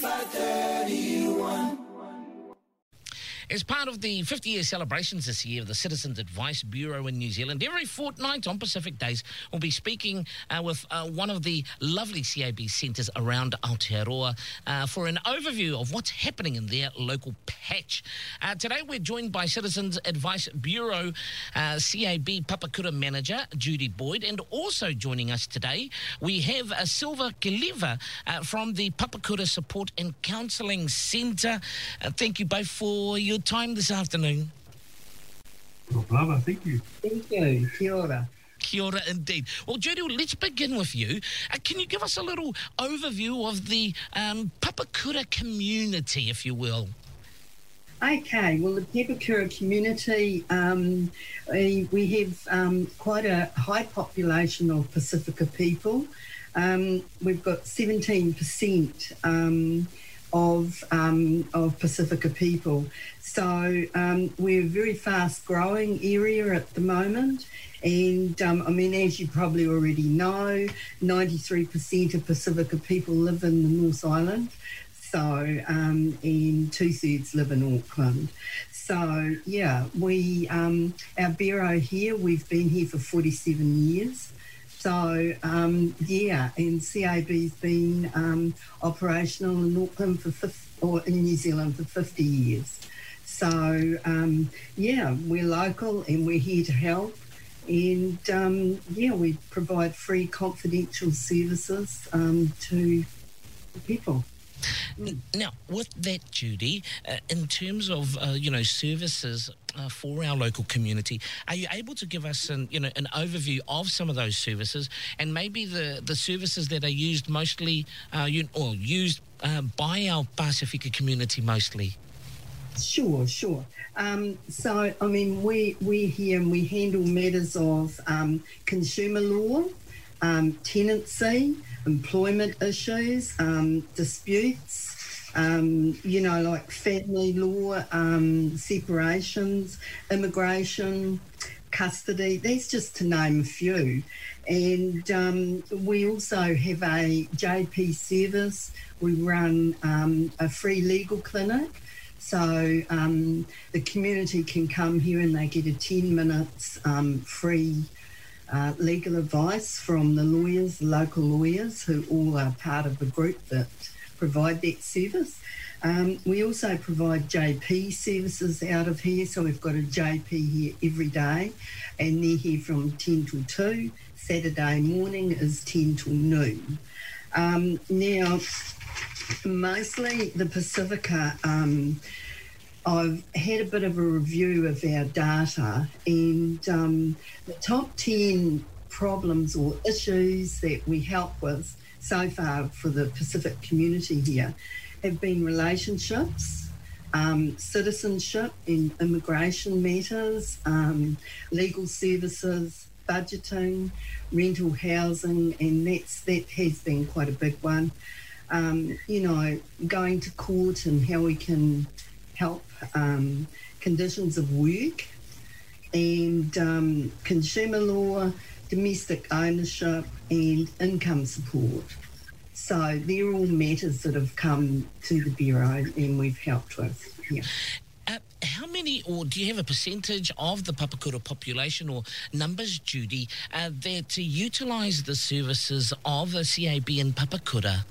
531. As part of the 50 year celebrations this year of the Citizens Advice Bureau in New Zealand, every fortnight on Pacific Days, we'll be speaking uh, with uh, one of the lovely CAB centres around Aotearoa uh, for an overview of what's happening in their local patch. Uh, today, we're joined by Citizens Advice Bureau uh, CAB Papakura Manager Judy Boyd, and also joining us today, we have uh, Silva Kiliva uh, from the Papakura Support and Counselling Centre. Thank you both for your time this afternoon. No problem. Thank you. Thank you. Kia ora. Kia ora indeed. Well, Judy, let's begin with you. Uh, can you give us a little overview of the um, Papakura community, if you will? Okay, well, the Papakura community, um, we, we have um, quite a high population of Pacifica people. Um, we've got 17% um, of um, of Pacifica people. So um, we're a very fast growing area at the moment. And um, I mean, as you probably already know, 93% of Pacifica people live in the North Island. So, um, and two thirds live in Auckland. So, yeah, we, um, our bureau here, we've been here for 47 years. So, um, yeah, and CAB's been um, operational in Auckland for 50, or in New Zealand for 50 years. So, um, yeah, we're local and we're here to help. And um, yeah, we provide free confidential services um, to people. Now, with that, Judy, uh, in terms of uh, you know services uh, for our local community, are you able to give us an you know an overview of some of those services and maybe the, the services that are used mostly uh, you, or used uh, by our Pacifica community mostly? Sure, sure. Um, so, I mean, we we here and we handle matters of um, consumer law, um, tenancy, employment issues, um, disputes, um, you know, like family law, um, separations, immigration, custody. That's just to name a few. And um, we also have a JP service. We run um, a free legal clinic. So um, the community can come here and they get a 10 minutes um, free uh, legal advice from the lawyers, local lawyers, who all are part of the group that provide that service. Um, we also provide JP services out of here, so we've got a JP here every day, and they're here from 10 till 2. Saturday morning is 10 till noon. Um, now, mostly the Pacifica. Um, I've had a bit of a review of our data, and um, the top 10 problems or issues that we help with so far for the Pacific community here have been relationships, um, citizenship in immigration matters, um, legal services, budgeting, rental housing, and that's that has been quite a big one. Um, you know, going to court and how we can help um, conditions of work and um, consumer law, domestic ownership, and income support. So they're all matters that have come to the Bureau and we've helped with. Yeah. Uh, how many, or do you have a percentage of the Papakura population or numbers, Judy, uh, that utilise the services of the CAB in Papakura?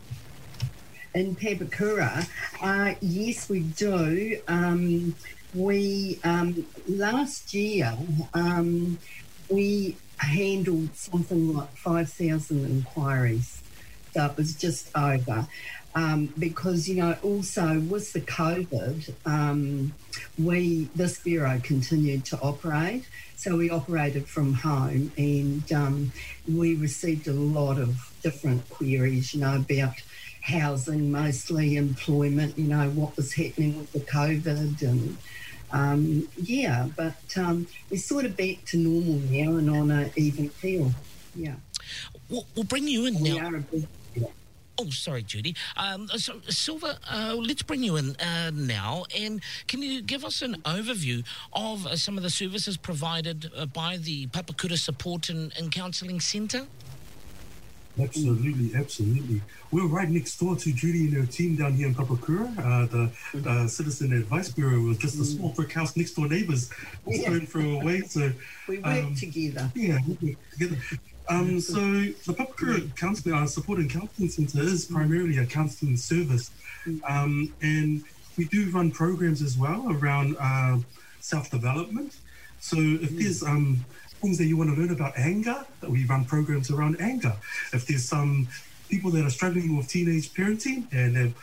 In Papakura, uh, yes, we do. Um, we um, last year um, we handled something like five thousand inquiries, so it was just over. Um, because you know, also with the COVID, um, we this bureau continued to operate, so we operated from home, and um, we received a lot of different queries, you know, about housing, mostly employment, you know, what was happening with the COVID and um, yeah, but um, we're sort of back to normal now and on an even keel. Yeah. We'll, we'll bring you in we now. Big, yeah. Oh, sorry, Judy. Um, so, Silva, uh, let's bring you in uh, now. And can you give us an overview of uh, some of the services provided uh, by the Papakura Support and, and Counselling Centre? Absolutely, absolutely. We're right next door to Judy and her team down here in Papakura. Uh, the uh, Citizen Advice Bureau was just a small brick house next door neighbours, a Yeah. throw away. So We work Um, together. yeah, we work together. Um, so the Papakura Counselling, our support and counselling centre is primarily a counselling service, um, and we do run programs as well around uh, self development. So if there's um, things that you want to learn about anger, that we run programs around anger. If there's some people that are struggling with teenage parenting and they're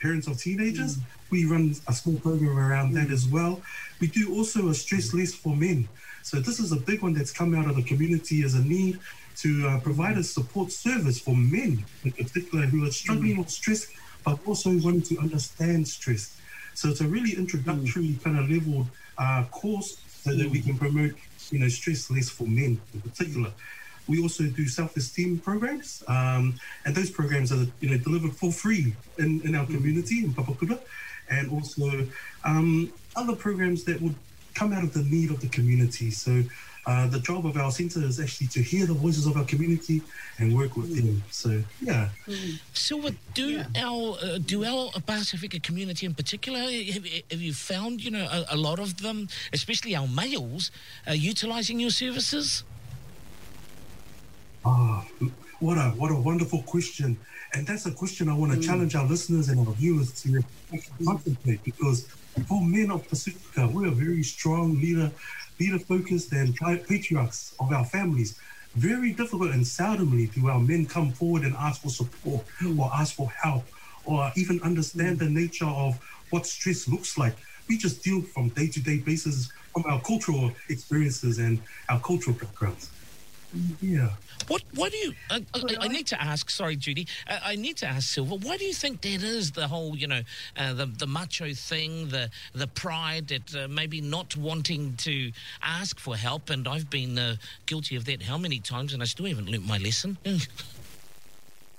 parents of teenagers, we run a small program around that as well. We do also a stress less for men. So this is a big one that's come out of the community as a need to uh, provide a support service for men in particular who are struggling with stress, but also wanting to understand stress. So it's a really introductory kind of level uh, course so that we can promote, you know, stress less for men in particular. We also do self-esteem programs, um, and those programs are, you know, delivered for free in, in our community in Papakura, and also um, other programs that would come out of the need of the community. So uh, the job of our centre is actually to hear the voices of our community and work with them. So yeah, Silva, do our uh, do our Pasifika community in particular have, have you found you know a, a lot of them, especially our males, uh, utilising your services? Ah, what a what a wonderful question, and that's a question I want to challenge our listeners and our viewers to contemplate because for men of Pacifica, we're a very strong leader, leader focused and tri- patriarchs of our families. Very difficult and seldomly do our men come forward and ask for support hmm. or ask for help or even understand the nature of what stress looks like. We just deal from day to day basis from our cultural experiences and our cultural backgrounds. Yeah. What? Why do you? I, I, I need to ask. Sorry, Judy. I, I need to ask Silva. Why do you think that is? The whole, you know, uh, the the macho thing, the the pride that uh, maybe not wanting to ask for help. And I've been uh, guilty of that how many times, and I still haven't learnt my lesson.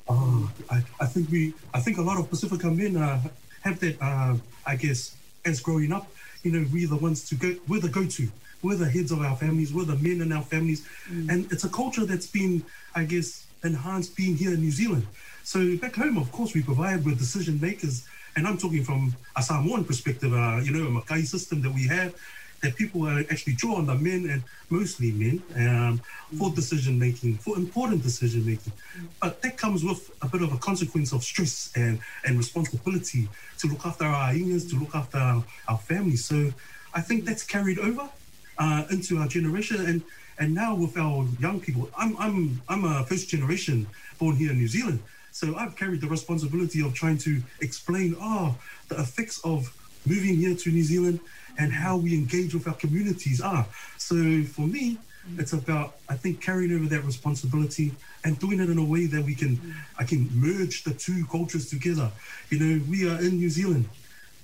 Oh, I, I think we, I think a lot of Pacifica men uh, have that. Uh, I guess as growing up, you know, we're the ones to go. We're the go-to. We're the heads of our families. We're the men in our families, and it's a culture that's been, I guess, enhanced being here in New Zealand. So back home, of course, we provide with decision makers, and I'm talking from a Samoan perspective. Uh, you know, a matai system that we have. That people are actually draw on the men and mostly men um, for decision making, for important decision making. But that comes with a bit of a consequence of stress and, and responsibility to look after our unions, to look after our, our families. So I think that's carried over uh, into our generation. And, and now with our young people, I'm, I'm, I'm a first generation born here in New Zealand. So I've carried the responsibility of trying to explain, oh, the effects of moving here to New Zealand and how we engage with our communities are. So for me, it's about I think carrying over that responsibility and doing it in a way that we can I can merge the two cultures together. You know, we are in New Zealand.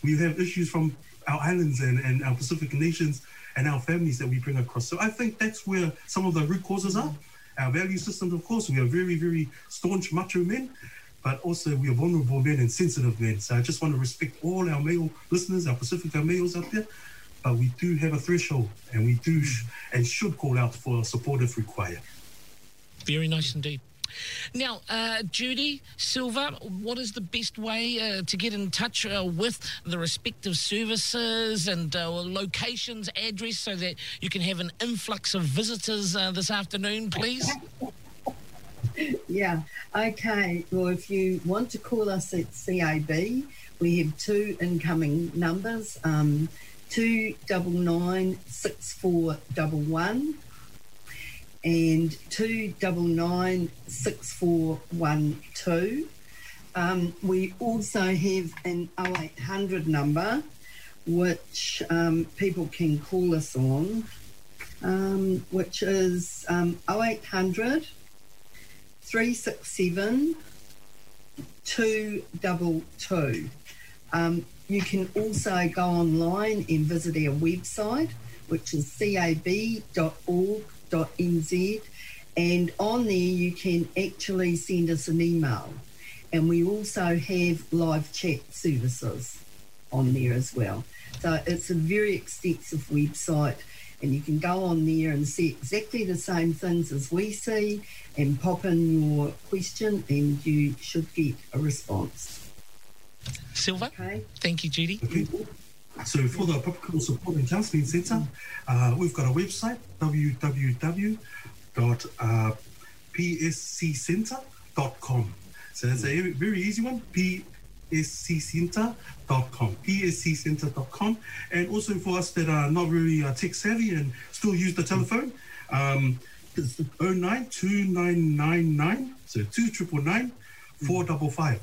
We have issues from our islands and, and our Pacific nations and our families that we bring across. So I think that's where some of the root causes are. Our value systems, of course, we are very, very staunch macho men, but also we are vulnerable men and sensitive men. So I just want to respect all our male listeners, our Pacifica males out there. But we do have a threshold, and we do sh- and should call out for support if required. Very nice indeed. Now, uh, Judy Silva, what is the best way uh, to get in touch uh, with the respective services and uh, locations, address, so that you can have an influx of visitors uh, this afternoon, please? Yeah. Okay. Well, if you want to call us at CAB, we have two incoming numbers: um, two double nine six four double one and two double nine six four one two. Um, we also have an 0800 number, which um, people can call us on, um, which is um, 0800 367 222. Um, you can also go online and visit our website, which is cab.org.nz, and on there you can actually send us an email. And we also have live chat services on there as well. So it's a very extensive website, and you can go on there and see exactly the same things as we see and pop in your question and you should get a response. Silva? Okay. Thank you, Judy. So for the Papakura Support and Counselling Centre, uh, we've got a website, www.psccentre.com. Uh, so it's a very easy one, psccentre.com, psccentre.com. And also for us that are not really uh, tech savvy and still use the telephone, um, it's 092999, so 2999 455.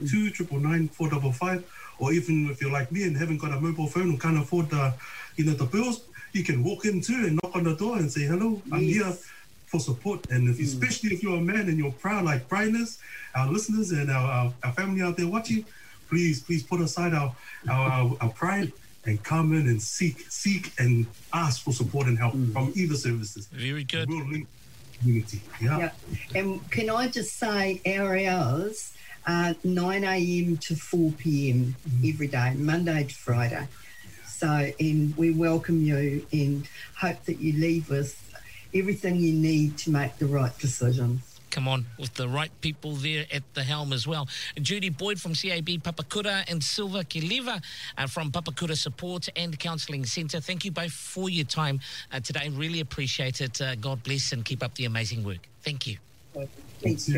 2999 455 or even if you're like me and haven't got a mobile phone or can't afford the, you know, the bills, you can walk in too and knock on the door and say hello. I'm Yes. here for support, and if, mm. especially if you're a man and you're proud like Brian is, our listeners and our, our, our family out there watching, please please put aside our our, our, our pride and come in and seek seek and ask for support and help mm. from either services. Very good. We'll community. Yeah. Yeah. And can I just say our hours are 9 a.m. to 4 p.m. every day, Monday to Friday. So, and we welcome you and hope that you leave with everything you need to make the right decision. Come on, with the right people there at the helm as well. Judy Boyd from CAB Papakura and Silva Kiliva uh, from Papakura Support and Counselling Centre. Thank you both for your time uh, today. Really appreciate it. Uh, God bless and keep up the amazing work. Thank you. Thank See